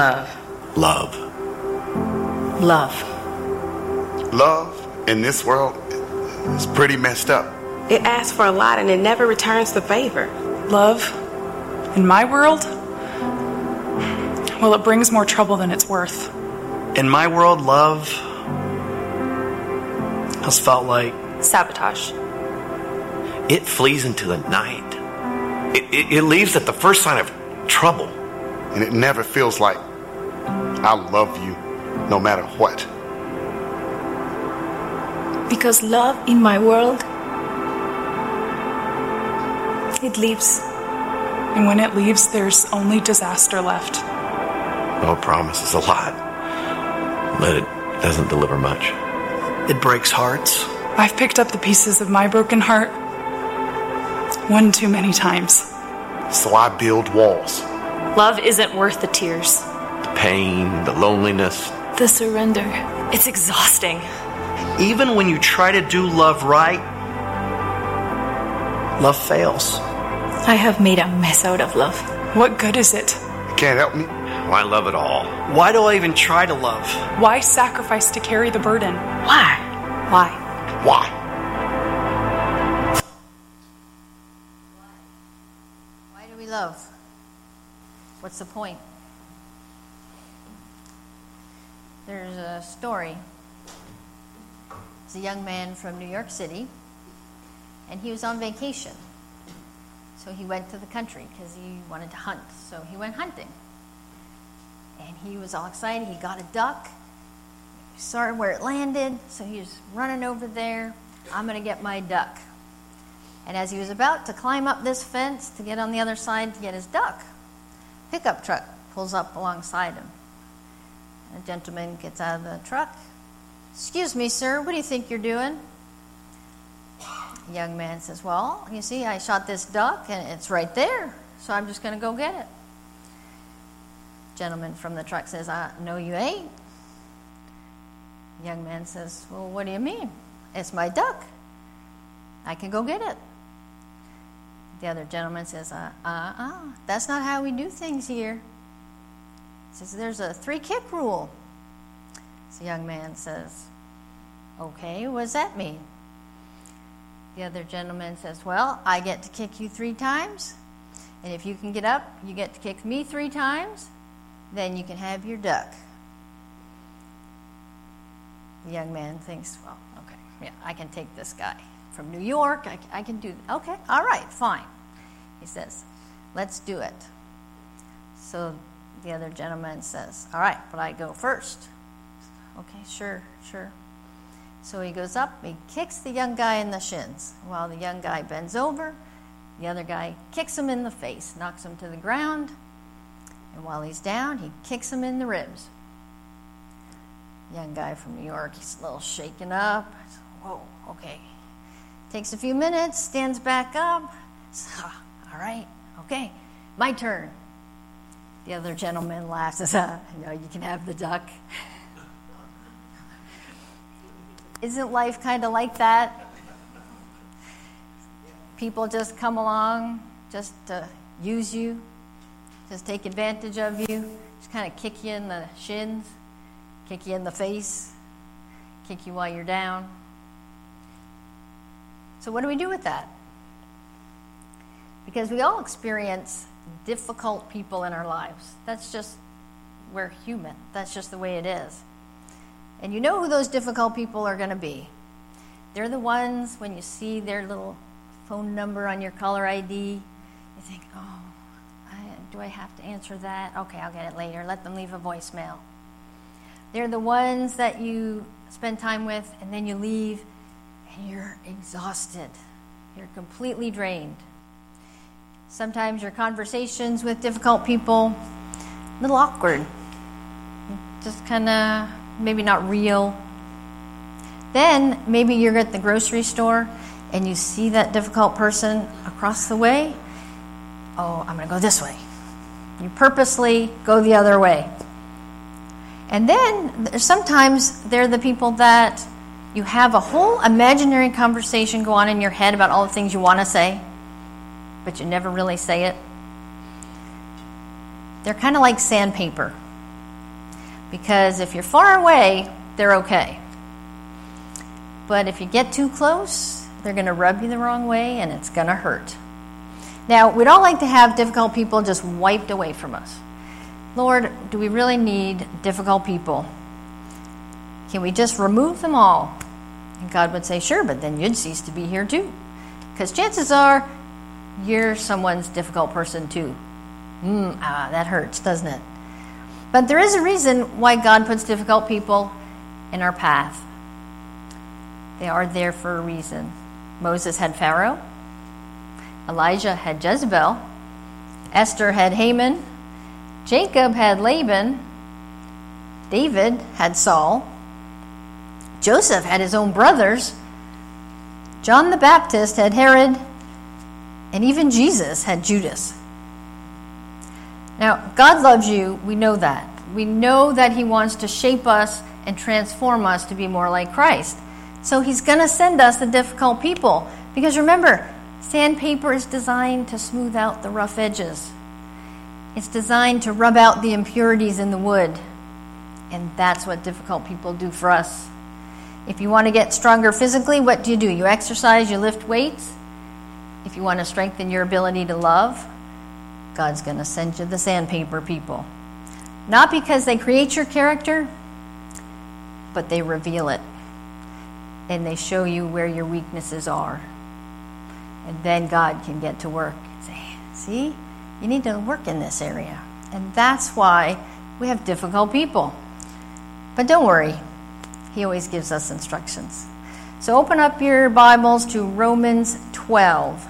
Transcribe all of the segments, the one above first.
Love. Love. Love. Love in this world is pretty messed up. It asks for a lot and it never returns the favor. Love, in my world, well, it brings more trouble than it's worth. In my world, love has felt like Sabotage. It flees into the night. It, it, it leaves at the first sign of trouble. And it never feels like I love you no matter what. Because love in my world, it leaves. And when it leaves, there's only disaster left. Oh, promises a lot, but it doesn't deliver much. it breaks hearts. I've picked up the pieces of my broken heart one too many times. So I build walls. Love isn't worth the tears. The pain, the loneliness. The surrender. It's exhausting. Even when you try to do love right, love fails. I have made a mess out of love. What good is it? You can't help me. Why love at all? Why do I even try to love? Why sacrifice to carry the burden? Why? Why? Why? Why do we love? What's the point? There's a story. It's a young man from New York City, and he was on vacation. So he went to the country because he wanted to hunt. So he went hunting. And he was all excited. He got a duck. He saw where it landed, so he was running over there. I'm going to get my duck. And as he was about to climb up this fence to get on the other side to get his duck, pickup truck pulls up alongside him. A gentleman gets out of the truck. Excuse me, sir, what do you think you're doing? The young man says, Well, you see, I shot this duck and it's right there, so I'm just going to go get it. Gentleman from the truck says, uh, No, you ain't. The young man says, Well, what do you mean? It's my duck. I can go get it. The other gentleman says, uh uh uh, that's not how we do things here. Says, There's a three kick rule. The young man says, Okay, what does that mean? The other gentleman says, Well, I get to kick you three times, and if you can get up, you get to kick me three times, then you can have your duck. The young man thinks, Well, okay, yeah, I can take this guy from New York. I, I can do, okay, all right, fine. He says, Let's do it. So the other gentleman says, All right, but I go first. Okay, sure, sure. So he goes up, he kicks the young guy in the shins. While the young guy bends over, the other guy kicks him in the face, knocks him to the ground, and while he's down, he kicks him in the ribs. Young guy from New York, he's a little shaken up. Whoa, okay. Takes a few minutes, stands back up. "Ah, All right, okay, my turn. The other gentleman laughs and says, know, you can have the duck. Isn't life kind of like that? People just come along just to use you, just take advantage of you, just kind of kick you in the shins, kick you in the face, kick you while you're down. So, what do we do with that? Because we all experience difficult people in our lives. That's just, we're human. That's just the way it is. And you know who those difficult people are going to be. They're the ones when you see their little phone number on your caller ID, you think, oh, I, do I have to answer that? Okay, I'll get it later. Let them leave a voicemail. They're the ones that you spend time with and then you leave and you're exhausted. You're completely drained. Sometimes your conversations with difficult people, a little awkward. Just kind of maybe not real. Then maybe you're at the grocery store and you see that difficult person across the way. Oh, I'm going to go this way. You purposely go the other way. And then sometimes they're the people that you have a whole imaginary conversation go on in your head about all the things you want to say, but you never really say it. They're kind of like sandpaper. Because if you're far away, they're okay. But if you get too close, they're going to rub you the wrong way and it's going to hurt. Now, we'd all like to have difficult people just wiped away from us. Lord, do we really need difficult people? Can we just remove them all? And God would say, Sure, but then you'd cease to be here too. Because chances are you're someone's difficult person too. Mm, ah, that hurts, doesn't it? But there is a reason why God puts difficult people in our path. They are there for a reason. Moses had Pharaoh, Elijah had Jezebel, Esther had Haman, Jacob had Laban, David had Saul, Joseph had his own brothers, John the Baptist had Herod, and even Jesus had Judas. Now, God loves you. We know that. We know that He wants to shape us and transform us to be more like Christ. So He's going to send us the difficult people. Because remember, sandpaper is designed to smooth out the rough edges, it's designed to rub out the impurities in the wood. And that's what difficult people do for us. If you want to get stronger physically, what do you do? You exercise, you lift weights. If you want to strengthen your ability to love, God's going to send you the sandpaper people. Not because they create your character, but they reveal it. And they show you where your weaknesses are. And then God can get to work. Say, see, you need to work in this area. And that's why we have difficult people. But don't worry, He always gives us instructions. So open up your Bibles to Romans 12.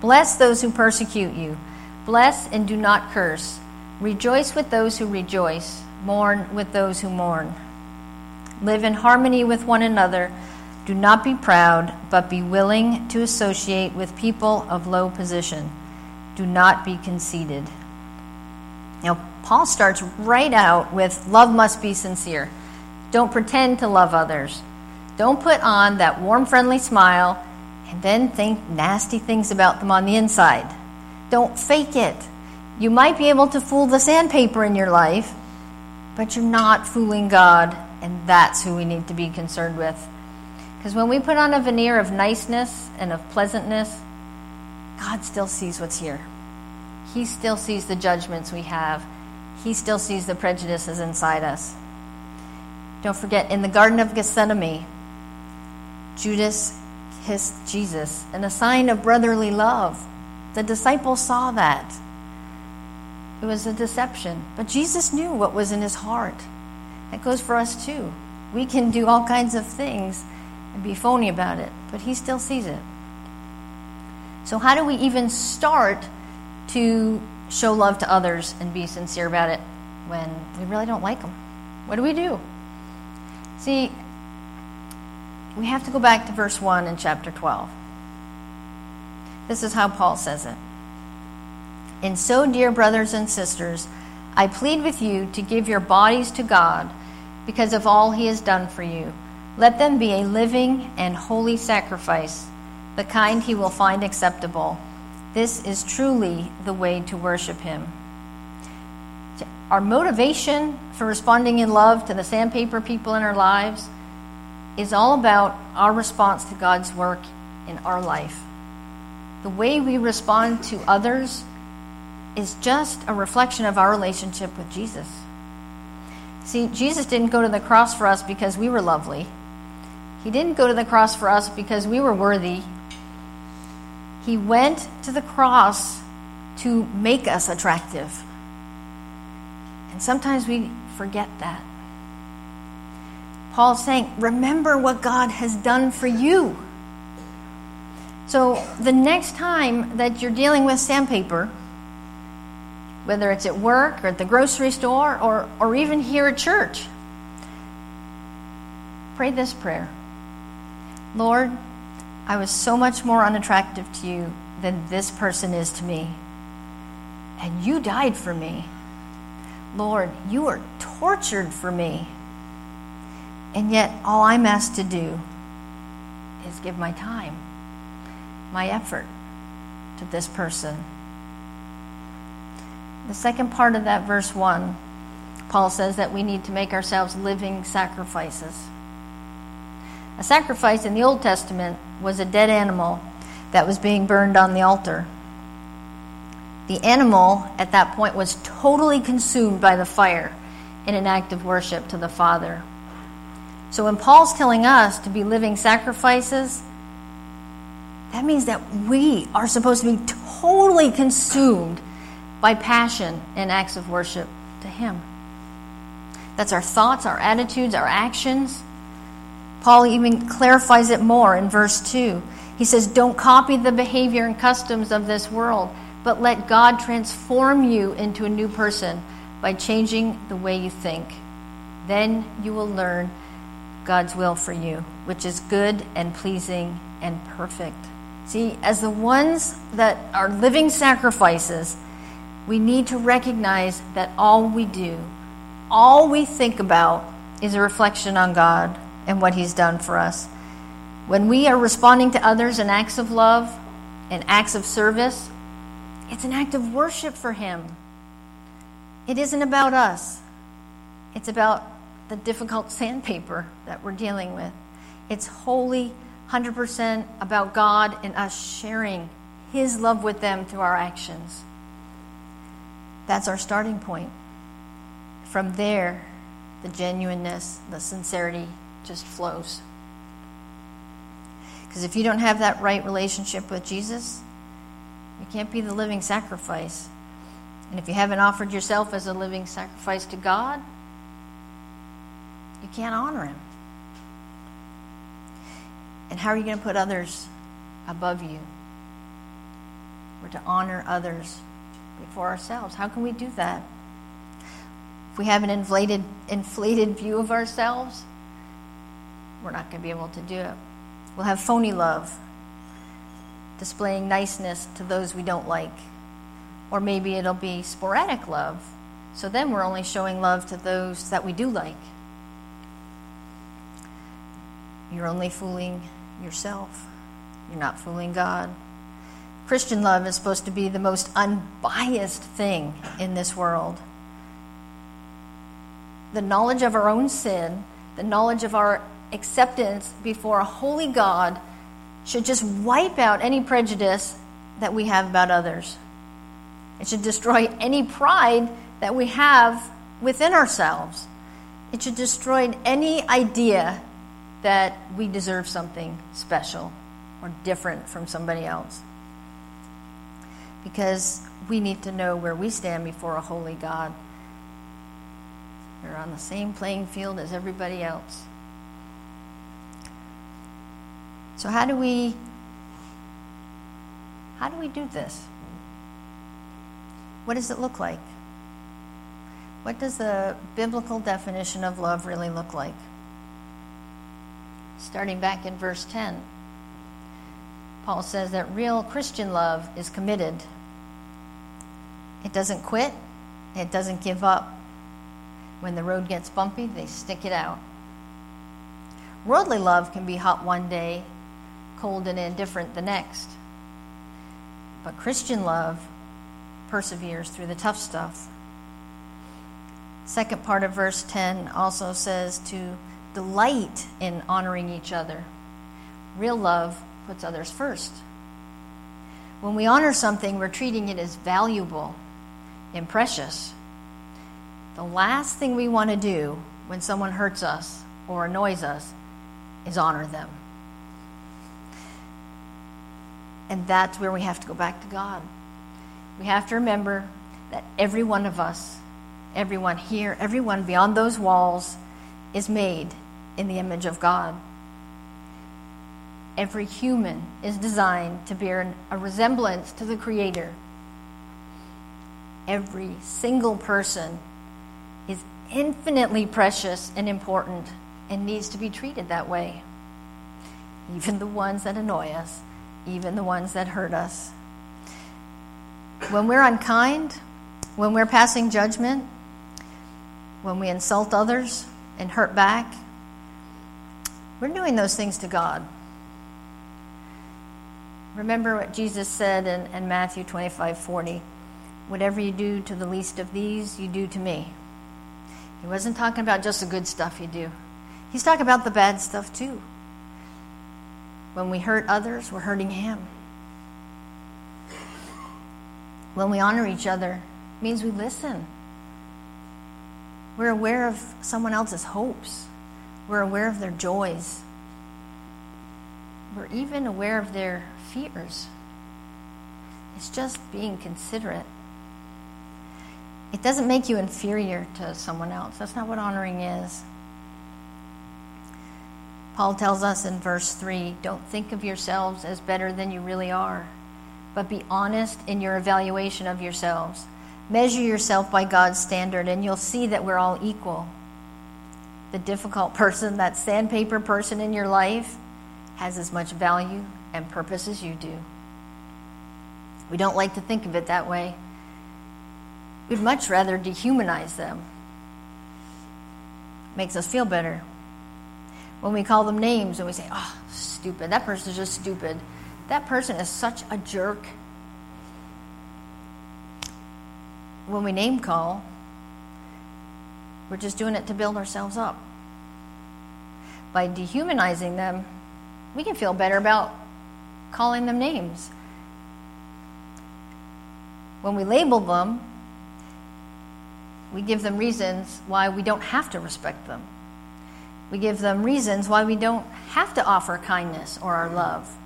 Bless those who persecute you. Bless and do not curse. Rejoice with those who rejoice. Mourn with those who mourn. Live in harmony with one another. Do not be proud, but be willing to associate with people of low position. Do not be conceited. Now, Paul starts right out with love must be sincere. Don't pretend to love others. Don't put on that warm, friendly smile and then think nasty things about them on the inside. Don't fake it. You might be able to fool the sandpaper in your life, but you're not fooling God, and that's who we need to be concerned with. Because when we put on a veneer of niceness and of pleasantness, God still sees what's here. He still sees the judgments we have. He still sees the prejudices inside us. Don't forget, in the Garden of Gethsemane, Judas kissed Jesus in a sign of brotherly love. The disciples saw that. It was a deception. But Jesus knew what was in his heart. That goes for us too. We can do all kinds of things and be phony about it, but he still sees it. So, how do we even start to show love to others and be sincere about it when we really don't like them? What do we do? See, we have to go back to verse 1 in chapter 12. This is how Paul says it. And so, dear brothers and sisters, I plead with you to give your bodies to God because of all he has done for you. Let them be a living and holy sacrifice, the kind he will find acceptable. This is truly the way to worship him. Our motivation for responding in love to the sandpaper people in our lives is all about our response to God's work in our life. The way we respond to others is just a reflection of our relationship with Jesus. See, Jesus didn't go to the cross for us because we were lovely. He didn't go to the cross for us because we were worthy. He went to the cross to make us attractive. And sometimes we forget that. Paul's saying, remember what God has done for you. So the next time that you're dealing with sandpaper, whether it's at work or at the grocery store or, or even here at church. Pray this prayer Lord, I was so much more unattractive to you than this person is to me. And you died for me. Lord, you were tortured for me. And yet, all I'm asked to do is give my time, my effort to this person. The second part of that verse 1, Paul says that we need to make ourselves living sacrifices. A sacrifice in the Old Testament was a dead animal that was being burned on the altar. The animal at that point was totally consumed by the fire in an act of worship to the Father. So when Paul's telling us to be living sacrifices, that means that we are supposed to be totally consumed by passion and acts of worship to Him. That's our thoughts, our attitudes, our actions. Paul even clarifies it more in verse 2. He says, Don't copy the behavior and customs of this world, but let God transform you into a new person by changing the way you think. Then you will learn God's will for you, which is good and pleasing and perfect. See, as the ones that are living sacrifices, we need to recognize that all we do, all we think about, is a reflection on God and what He's done for us. When we are responding to others in acts of love and acts of service, it's an act of worship for Him. It isn't about us, it's about the difficult sandpaper that we're dealing with. It's wholly 100% about God and us sharing His love with them through our actions. That's our starting point. From there, the genuineness, the sincerity just flows. Because if you don't have that right relationship with Jesus, you can't be the living sacrifice. And if you haven't offered yourself as a living sacrifice to God, you can't honor Him. And how are you going to put others above you? We're to honor others before ourselves. How can we do that? If we have an inflated, inflated view of ourselves, we're not going to be able to do it. We'll have phony love, displaying niceness to those we don't like. Or maybe it'll be sporadic love. So then we're only showing love to those that we do like. You're only fooling yourself. You're not fooling God. Christian love is supposed to be the most unbiased thing in this world. The knowledge of our own sin, the knowledge of our acceptance before a holy God should just wipe out any prejudice that we have about others. It should destroy any pride that we have within ourselves. It should destroy any idea that we deserve something special or different from somebody else. Because we need to know where we stand before a holy God. We're on the same playing field as everybody else. So how do we how do we do this? What does it look like? What does the biblical definition of love really look like? Starting back in verse 10, Paul says that real Christian love is committed. It doesn't quit, it doesn't give up. When the road gets bumpy, they stick it out. Worldly love can be hot one day, cold and indifferent the next. But Christian love perseveres through the tough stuff. Second part of verse 10 also says to delight in honoring each other. Real love puts others first. When we honor something, we're treating it as valuable and precious. The last thing we want to do when someone hurts us or annoys us is honor them. And that's where we have to go back to God. We have to remember that every one of us, everyone here, everyone beyond those walls, is made in the image of God. Every human is designed to bear a resemblance to the Creator. Every single person is infinitely precious and important and needs to be treated that way. Even the ones that annoy us, even the ones that hurt us. When we're unkind, when we're passing judgment, when we insult others and hurt back, we're doing those things to God. Remember what Jesus said in, in Matthew 25 40. Whatever you do to the least of these, you do to me. He wasn't talking about just the good stuff you do, he's talking about the bad stuff too. When we hurt others, we're hurting Him. When we honor each other, it means we listen. We're aware of someone else's hopes. We're aware of their joys. We're even aware of their fears. It's just being considerate. It doesn't make you inferior to someone else. That's not what honoring is. Paul tells us in verse 3 don't think of yourselves as better than you really are, but be honest in your evaluation of yourselves. Measure yourself by God's standard, and you'll see that we're all equal. The difficult person, that sandpaper person in your life, has as much value and purpose as you do. We don't like to think of it that way. We'd much rather dehumanize them. Makes us feel better. When we call them names and we say, oh, stupid, that person's just stupid. That person is such a jerk. When we name call, we're just doing it to build ourselves up. By dehumanizing them, we can feel better about calling them names. When we label them, we give them reasons why we don't have to respect them. We give them reasons why we don't have to offer kindness or our love.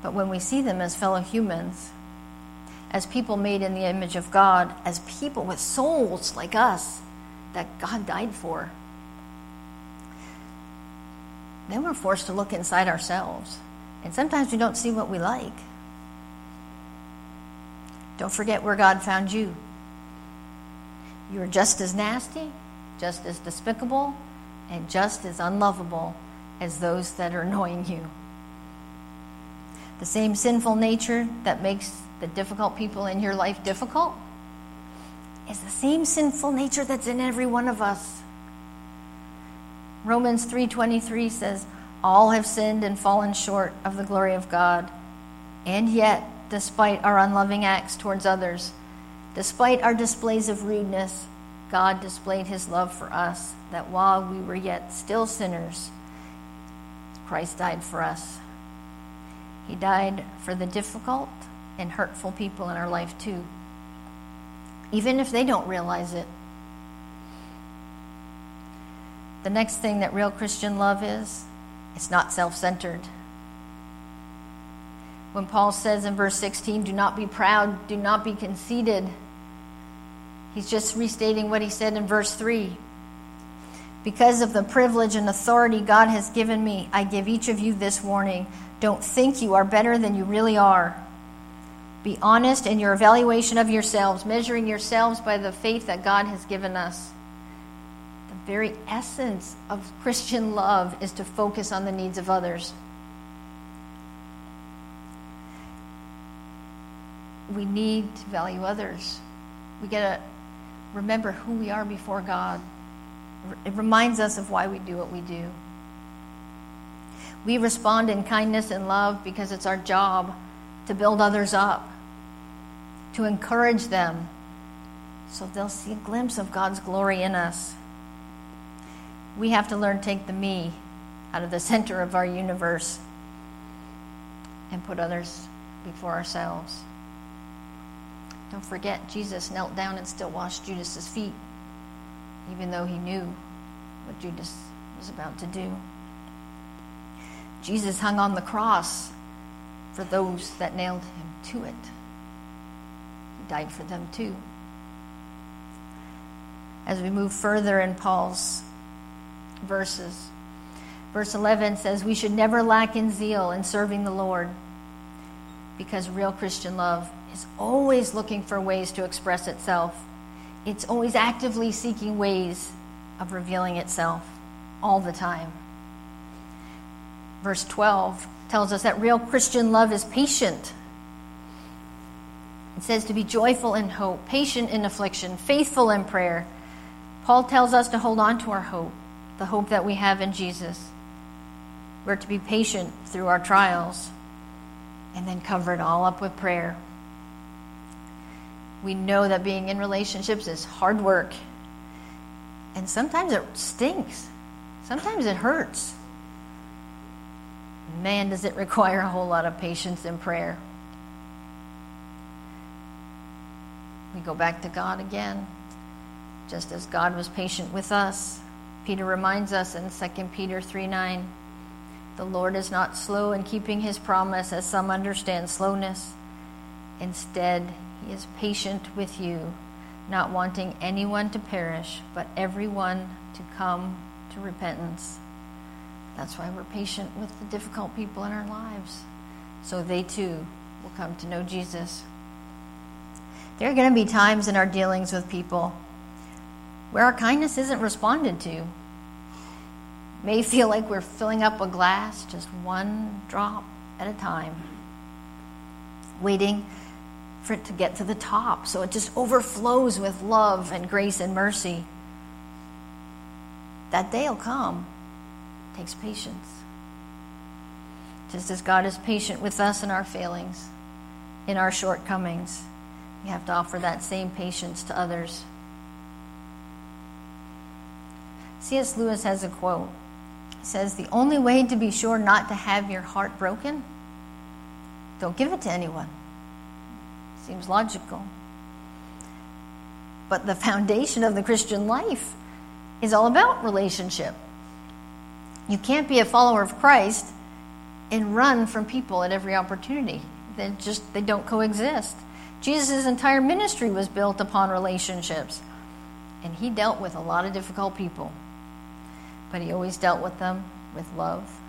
But when we see them as fellow humans, as people made in the image of God, as people with souls like us that God died for, then we're forced to look inside ourselves. And sometimes we don't see what we like. Don't forget where God found you. You're just as nasty, just as despicable, and just as unlovable as those that are annoying you. The same sinful nature that makes the difficult people in your life difficult is the same sinful nature that's in every one of us. Romans 3:23 says, "All have sinned and fallen short of the glory of God, and yet, despite our unloving acts towards others, despite our displays of rudeness, God displayed his love for us, that while we were yet still sinners, Christ died for us. He died for the difficult and hurtful people in our life, too, even if they don't realize it. The next thing that real Christian love is, it's not self centered. When Paul says in verse 16, do not be proud, do not be conceited, he's just restating what he said in verse 3. Because of the privilege and authority God has given me, I give each of you this warning. Don't think you are better than you really are. Be honest in your evaluation of yourselves, measuring yourselves by the faith that God has given us The very essence of Christian love is to focus on the needs of others. We need to value others. We got to remember who we are before God. It reminds us of why we do what we do. We respond in kindness and love because it's our job to build others up, to encourage them so they'll see a glimpse of God's glory in us we have to learn to take the me out of the center of our universe and put others before ourselves. Don't forget, Jesus knelt down and still washed Judas's feet, even though he knew what Judas was about to do. Jesus hung on the cross for those that nailed him to it. Died for them too. As we move further in Paul's verses. Verse 11 says, We should never lack in zeal in serving the Lord because real Christian love is always looking for ways to express itself. It's always actively seeking ways of revealing itself all the time. Verse 12 tells us that real Christian love is patient. It says to be joyful in hope, patient in affliction, faithful in prayer. Paul tells us to hold on to our hope, the hope that we have in Jesus. We're to be patient through our trials and then cover it all up with prayer. We know that being in relationships is hard work, and sometimes it stinks, sometimes it hurts. Man, does it require a whole lot of patience and prayer. We go back to God again, just as God was patient with us. Peter reminds us in 2 Peter 3 9, the Lord is not slow in keeping his promise, as some understand slowness. Instead, he is patient with you, not wanting anyone to perish, but everyone to come to repentance. That's why we're patient with the difficult people in our lives, so they too will come to know Jesus. There are going to be times in our dealings with people where our kindness isn't responded to. May feel like we're filling up a glass just one drop at a time, waiting for it to get to the top so it just overflows with love and grace and mercy. That day will come. It takes patience. Just as God is patient with us in our failings, in our shortcomings. We have to offer that same patience to others. C.S. Lewis has a quote. He says, The only way to be sure not to have your heart broken, don't give it to anyone. Seems logical. But the foundation of the Christian life is all about relationship. You can't be a follower of Christ and run from people at every opportunity. They just they don't coexist. Jesus' entire ministry was built upon relationships. And he dealt with a lot of difficult people. But he always dealt with them with love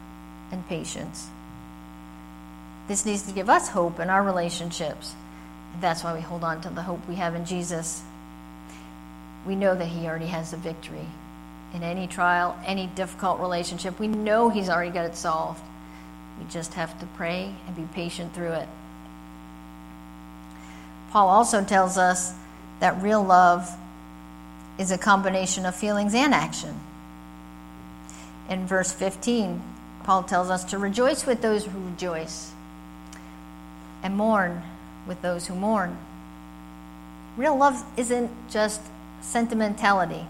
and patience. This needs to give us hope in our relationships. And that's why we hold on to the hope we have in Jesus. We know that he already has the victory. In any trial, any difficult relationship, we know he's already got it solved. We just have to pray and be patient through it. Paul also tells us that real love is a combination of feelings and action. In verse 15, Paul tells us to rejoice with those who rejoice and mourn with those who mourn. Real love isn't just sentimentality,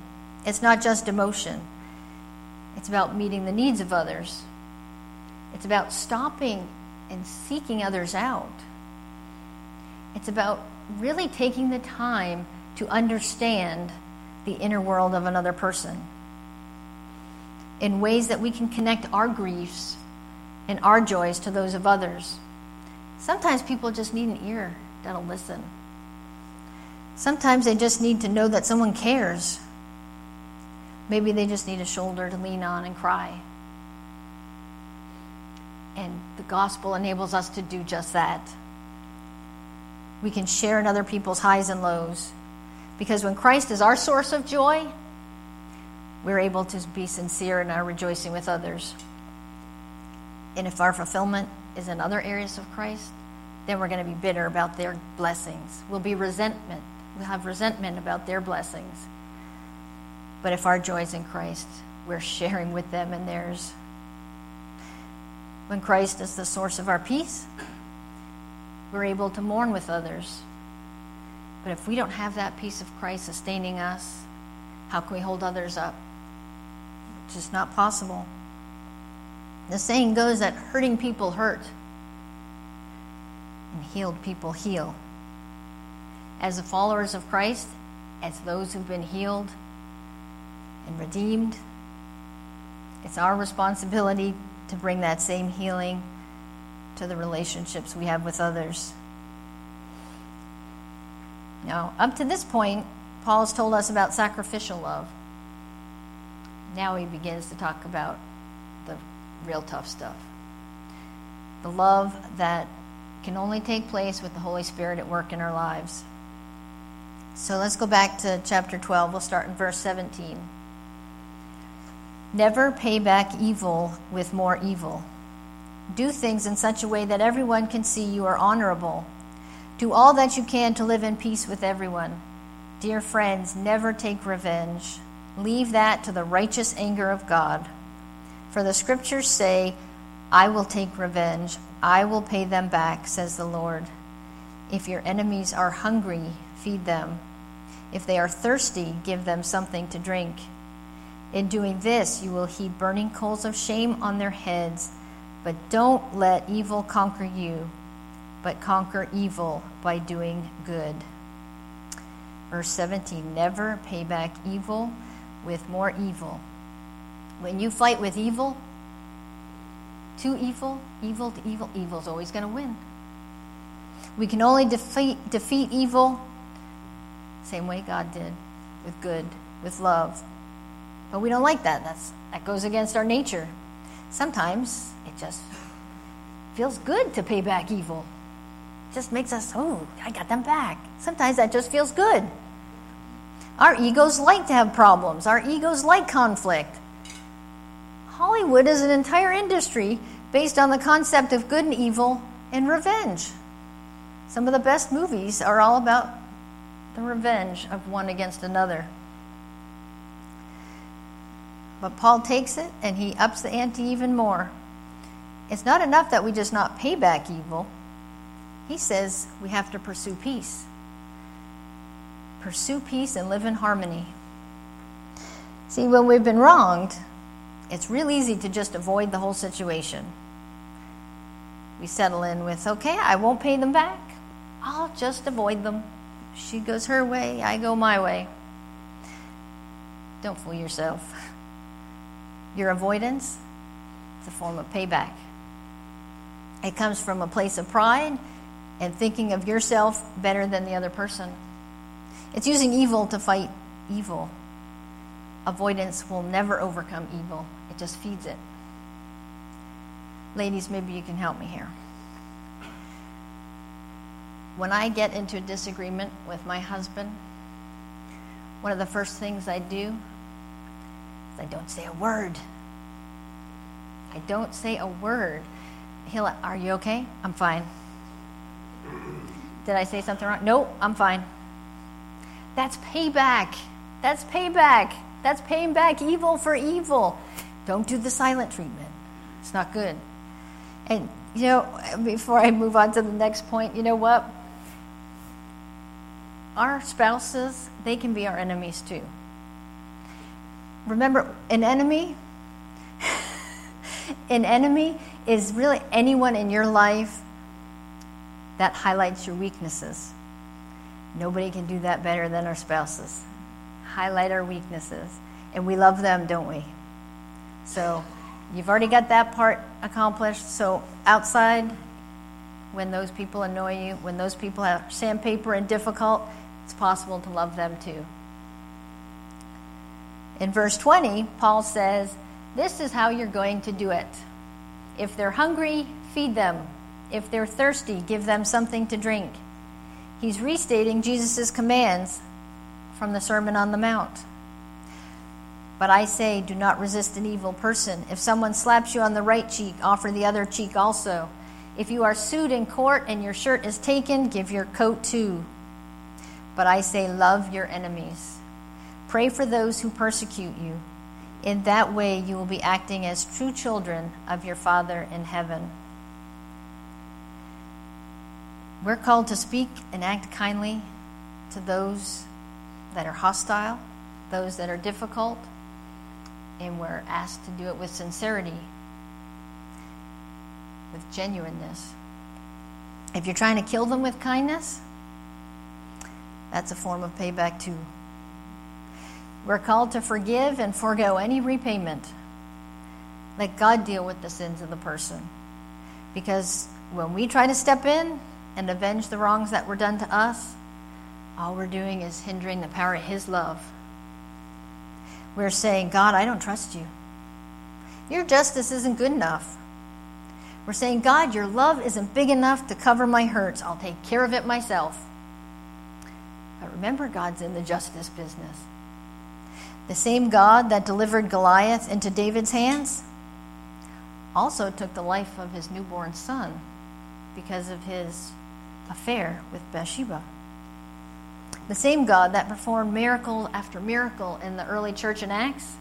it's not just emotion. It's about meeting the needs of others, it's about stopping and seeking others out. It's about really taking the time to understand the inner world of another person in ways that we can connect our griefs and our joys to those of others. Sometimes people just need an ear that'll listen. Sometimes they just need to know that someone cares. Maybe they just need a shoulder to lean on and cry. And the gospel enables us to do just that. We can share in other people's highs and lows. Because when Christ is our source of joy, we're able to be sincere in our rejoicing with others. And if our fulfillment is in other areas of Christ, then we're going to be bitter about their blessings. We'll be resentment. We'll have resentment about their blessings. But if our joy is in Christ, we're sharing with them and theirs. When Christ is the source of our peace, we're able to mourn with others. But if we don't have that peace of Christ sustaining us, how can we hold others up? It's just not possible. The saying goes that hurting people hurt and healed people heal. As the followers of Christ, as those who've been healed and redeemed, it's our responsibility to bring that same healing to the relationships we have with others. Now, up to this point, Paul has told us about sacrificial love. Now he begins to talk about the real tough stuff. The love that can only take place with the Holy Spirit at work in our lives. So let's go back to chapter 12. We'll start in verse 17. Never pay back evil with more evil. Do things in such a way that everyone can see you are honorable. Do all that you can to live in peace with everyone. Dear friends, never take revenge. Leave that to the righteous anger of God. For the scriptures say, I will take revenge, I will pay them back, says the Lord. If your enemies are hungry, feed them. If they are thirsty, give them something to drink. In doing this, you will heap burning coals of shame on their heads. But don't let evil conquer you, but conquer evil by doing good. Verse 17 Never pay back evil with more evil. When you fight with evil, to evil, evil to evil, evil's always going to win. We can only defeat, defeat evil same way God did, with good, with love. But we don't like that. That's, that goes against our nature. Sometimes just feels good to pay back evil. Just makes us, oh, I got them back. Sometimes that just feels good. Our egos like to have problems, our egos like conflict. Hollywood is an entire industry based on the concept of good and evil and revenge. Some of the best movies are all about the revenge of one against another. But Paul takes it and he ups the ante even more. It's not enough that we just not pay back evil. He says we have to pursue peace. Pursue peace and live in harmony. See, when we've been wronged, it's real easy to just avoid the whole situation. We settle in with, okay, I won't pay them back. I'll just avoid them. She goes her way, I go my way. Don't fool yourself. Your avoidance, it's a form of payback. It comes from a place of pride and thinking of yourself better than the other person. It's using evil to fight evil. Avoidance will never overcome evil, it just feeds it. Ladies, maybe you can help me here. When I get into a disagreement with my husband, one of the first things I do is I don't say a word. I don't say a word. He'll, are you okay? I'm fine. Did I say something wrong? No, I'm fine. That's payback. That's payback. That's paying back evil for evil. Don't do the silent treatment. It's not good. And, you know, before I move on to the next point, you know what? Our spouses, they can be our enemies too. Remember, an enemy, an enemy is really anyone in your life that highlights your weaknesses. Nobody can do that better than our spouses. Highlight our weaknesses. And we love them, don't we? So you've already got that part accomplished. So outside, when those people annoy you, when those people have sandpaper and difficult, it's possible to love them too. In verse 20, Paul says, This is how you're going to do it. If they're hungry, feed them. If they're thirsty, give them something to drink. He's restating Jesus' commands from the Sermon on the Mount. But I say, do not resist an evil person. If someone slaps you on the right cheek, offer the other cheek also. If you are sued in court and your shirt is taken, give your coat too. But I say, love your enemies. Pray for those who persecute you. In that way, you will be acting as true children of your Father in heaven. We're called to speak and act kindly to those that are hostile, those that are difficult, and we're asked to do it with sincerity, with genuineness. If you're trying to kill them with kindness, that's a form of payback too. We're called to forgive and forego any repayment. Let God deal with the sins of the person. Because when we try to step in and avenge the wrongs that were done to us, all we're doing is hindering the power of His love. We're saying, God, I don't trust you. Your justice isn't good enough. We're saying, God, your love isn't big enough to cover my hurts. I'll take care of it myself. But remember, God's in the justice business. The same God that delivered Goliath into David's hands also took the life of his newborn son because of his affair with Bathsheba. The same God that performed miracle after miracle in the early church in Acts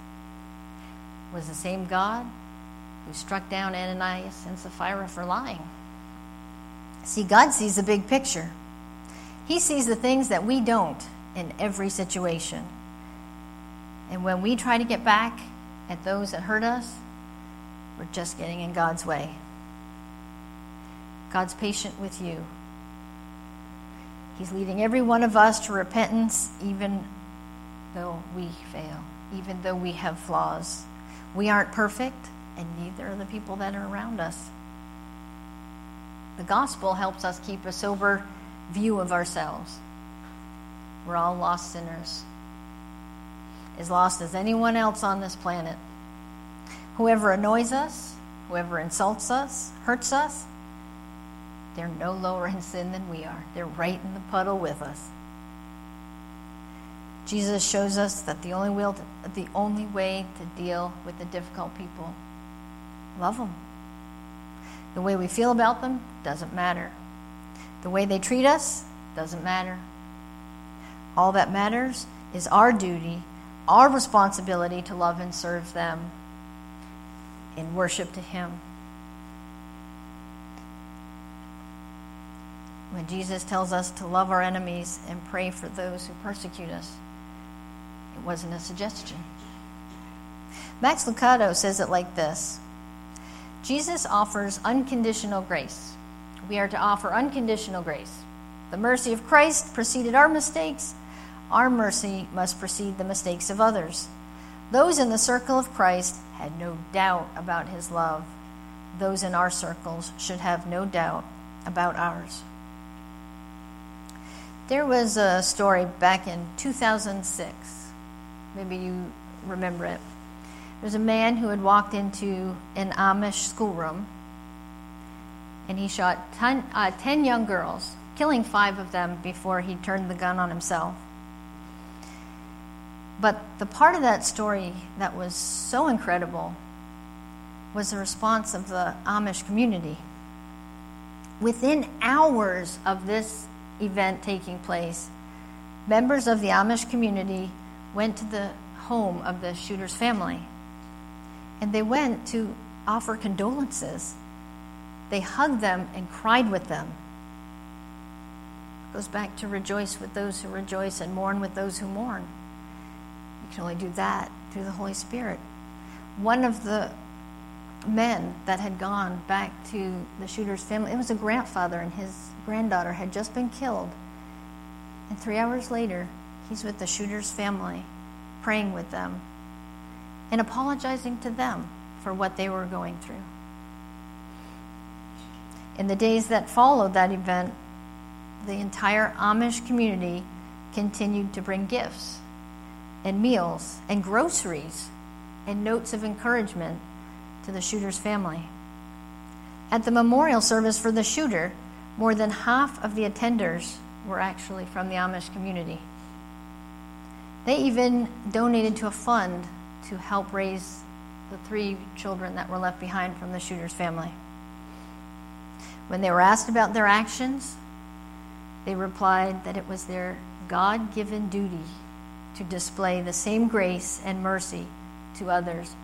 was the same God who struck down Ananias and Sapphira for lying. See, God sees the big picture. He sees the things that we don't in every situation. And when we try to get back at those that hurt us, we're just getting in God's way. God's patient with you. He's leading every one of us to repentance, even though we fail, even though we have flaws. We aren't perfect, and neither are the people that are around us. The gospel helps us keep a sober view of ourselves. We're all lost sinners, as lost as anyone else on this planet. Whoever annoys us, whoever insults us, hurts us, they're no lower in sin than we are. They're right in the puddle with us. Jesus shows us that the only, will to, the only way to deal with the difficult people, love them. The way we feel about them doesn't matter. The way they treat us doesn't matter. All that matters is our duty, our responsibility to love and serve them in worship to Him. When Jesus tells us to love our enemies and pray for those who persecute us, it wasn't a suggestion. Max Lucado says it like this Jesus offers unconditional grace. We are to offer unconditional grace. The mercy of Christ preceded our mistakes. Our mercy must precede the mistakes of others. Those in the circle of Christ had no doubt about his love. Those in our circles should have no doubt about ours. There was a story back in 2006. Maybe you remember it. There was a man who had walked into an Amish schoolroom and he shot ten, uh, 10 young girls, killing five of them before he turned the gun on himself. But the part of that story that was so incredible was the response of the Amish community. Within hours of this event taking place, members of the Amish community went to the home of the shooter's family. And they went to offer condolences. They hugged them and cried with them. It goes back to rejoice with those who rejoice and mourn with those who mourn. Can only do that through the Holy Spirit. One of the men that had gone back to the shooter's family, it was a grandfather and his granddaughter had just been killed. And three hours later, he's with the shooter's family, praying with them and apologizing to them for what they were going through. In the days that followed that event, the entire Amish community continued to bring gifts and meals and groceries and notes of encouragement to the shooter's family. At the memorial service for the shooter, more than half of the attenders were actually from the Amish community. They even donated to a fund to help raise the three children that were left behind from the shooter's family. When they were asked about their actions, they replied that it was their God given duty to display the same grace and mercy to others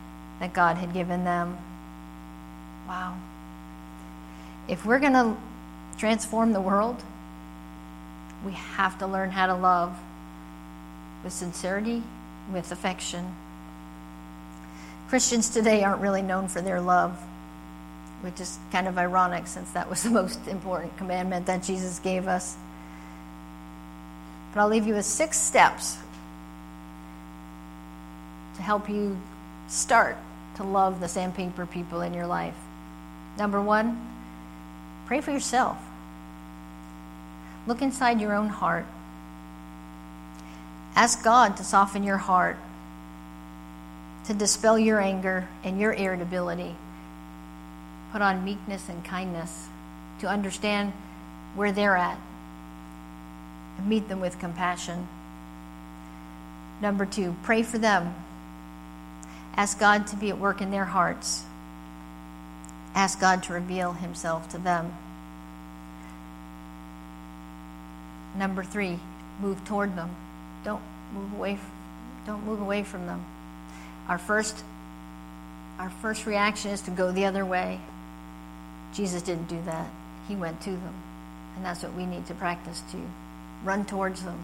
that God had given them. Wow. If we're going to transform the world, we have to learn how to love with sincerity, with affection. Christians today aren't really known for their love, which is kind of ironic since that was the most important commandment that Jesus gave us. But I'll leave you with six steps help you start to love the sandpaper people in your life. Number one, pray for yourself. Look inside your own heart. Ask God to soften your heart, to dispel your anger and your irritability, put on meekness and kindness, to understand where they're at, and meet them with compassion. Number two, pray for them. Ask God to be at work in their hearts. Ask God to reveal Himself to them. Number three, move toward them. Don't move away. Don't move away from them. Our first, our first reaction is to go the other way. Jesus didn't do that. He went to them, and that's what we need to practice too. Run towards them.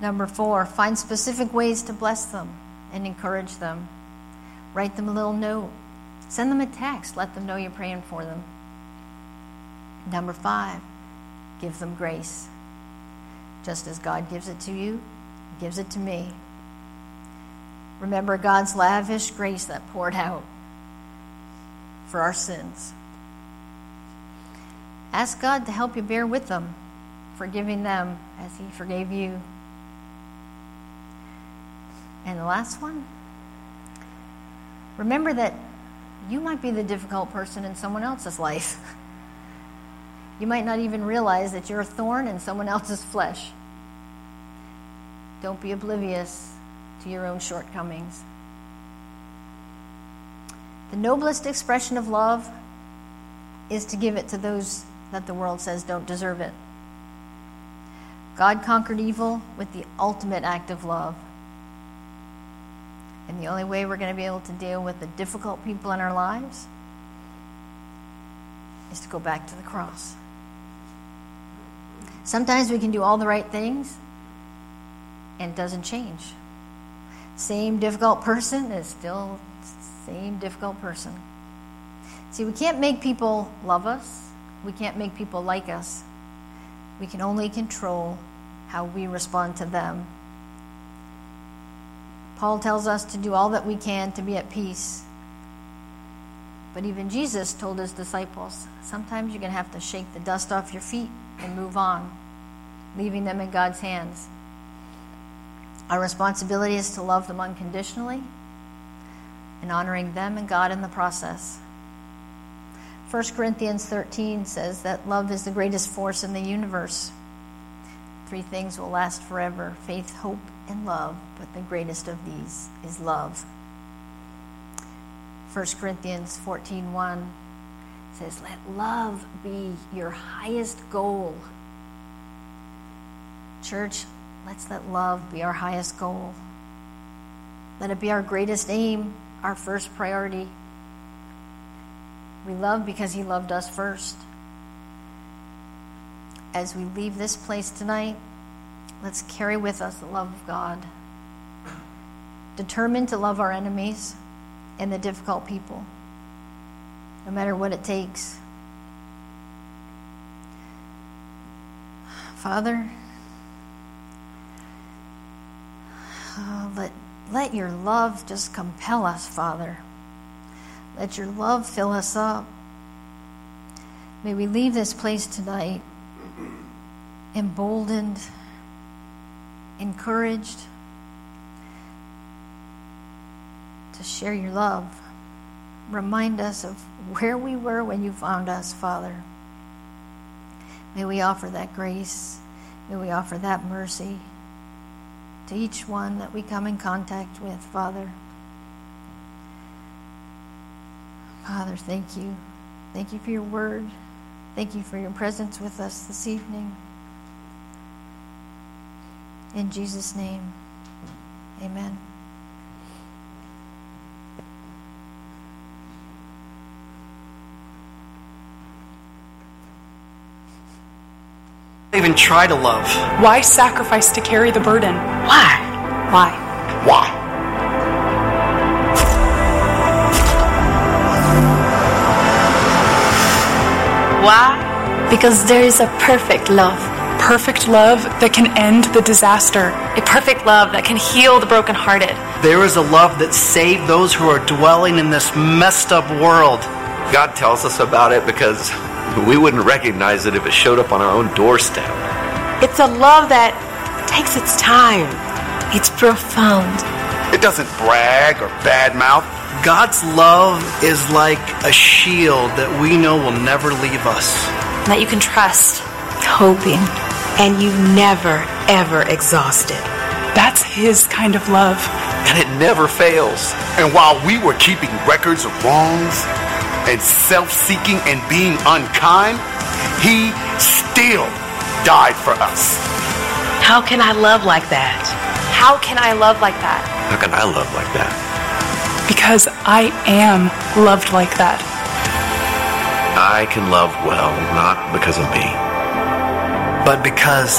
Number four, find specific ways to bless them and encourage them. Write them a little note. Send them a text. Let them know you're praying for them. Number five, give them grace. Just as God gives it to you, He gives it to me. Remember God's lavish grace that poured out for our sins. Ask God to help you bear with them, forgiving them as He forgave you. And the last one, remember that you might be the difficult person in someone else's life. You might not even realize that you're a thorn in someone else's flesh. Don't be oblivious to your own shortcomings. The noblest expression of love is to give it to those that the world says don't deserve it. God conquered evil with the ultimate act of love. And the only way we're going to be able to deal with the difficult people in our lives is to go back to the cross. Sometimes we can do all the right things and it doesn't change. Same difficult person is still same difficult person. See, we can't make people love us. We can't make people like us. We can only control how we respond to them. Paul tells us to do all that we can to be at peace. But even Jesus told his disciples sometimes you're going to have to shake the dust off your feet and move on, leaving them in God's hands. Our responsibility is to love them unconditionally and honoring them and God in the process. 1 Corinthians 13 says that love is the greatest force in the universe. Three things will last forever faith, hope, and love, but the greatest of these is love. 1 Corinthians 14:1 says, "Let love be your highest goal." Church, let's let love be our highest goal. Let it be our greatest aim, our first priority. We love because he loved us first. As we leave this place tonight, let's carry with us the love of God. Determined to love our enemies and the difficult people, no matter what it takes. Father, oh, let, let your love just compel us, Father. Let your love fill us up. May we leave this place tonight emboldened, encouraged to share your love. Remind us of where we were when you found us, Father. May we offer that grace. May we offer that mercy to each one that we come in contact with, Father. Father, thank you. Thank you for your word. Thank you for your presence with us this evening. In Jesus' name, amen. Even try to love. Why sacrifice to carry the burden? Why? Why? Why? Why? Because there is a perfect love. Perfect love that can end the disaster. A perfect love that can heal the brokenhearted. There is a love that saved those who are dwelling in this messed up world. God tells us about it because we wouldn't recognize it if it showed up on our own doorstep. It's a love that takes its time. It's profound. It doesn't brag or badmouth. God's love is like a shield that we know will never leave us. that you can trust. hoping. And you never, ever exhausted. That's his kind of love. And it never fails. And while we were keeping records of wrongs and self seeking and being unkind, he still died for us. How can I love like that? How can I love like that? How can I love like that? Because I am loved like that. I can love well, not because of me. But because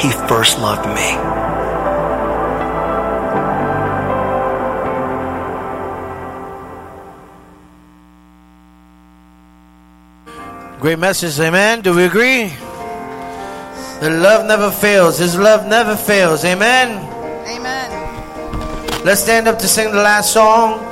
he first loved me. Great message, amen. Do we agree? The love never fails. His love never fails. Amen. Amen. Let's stand up to sing the last song.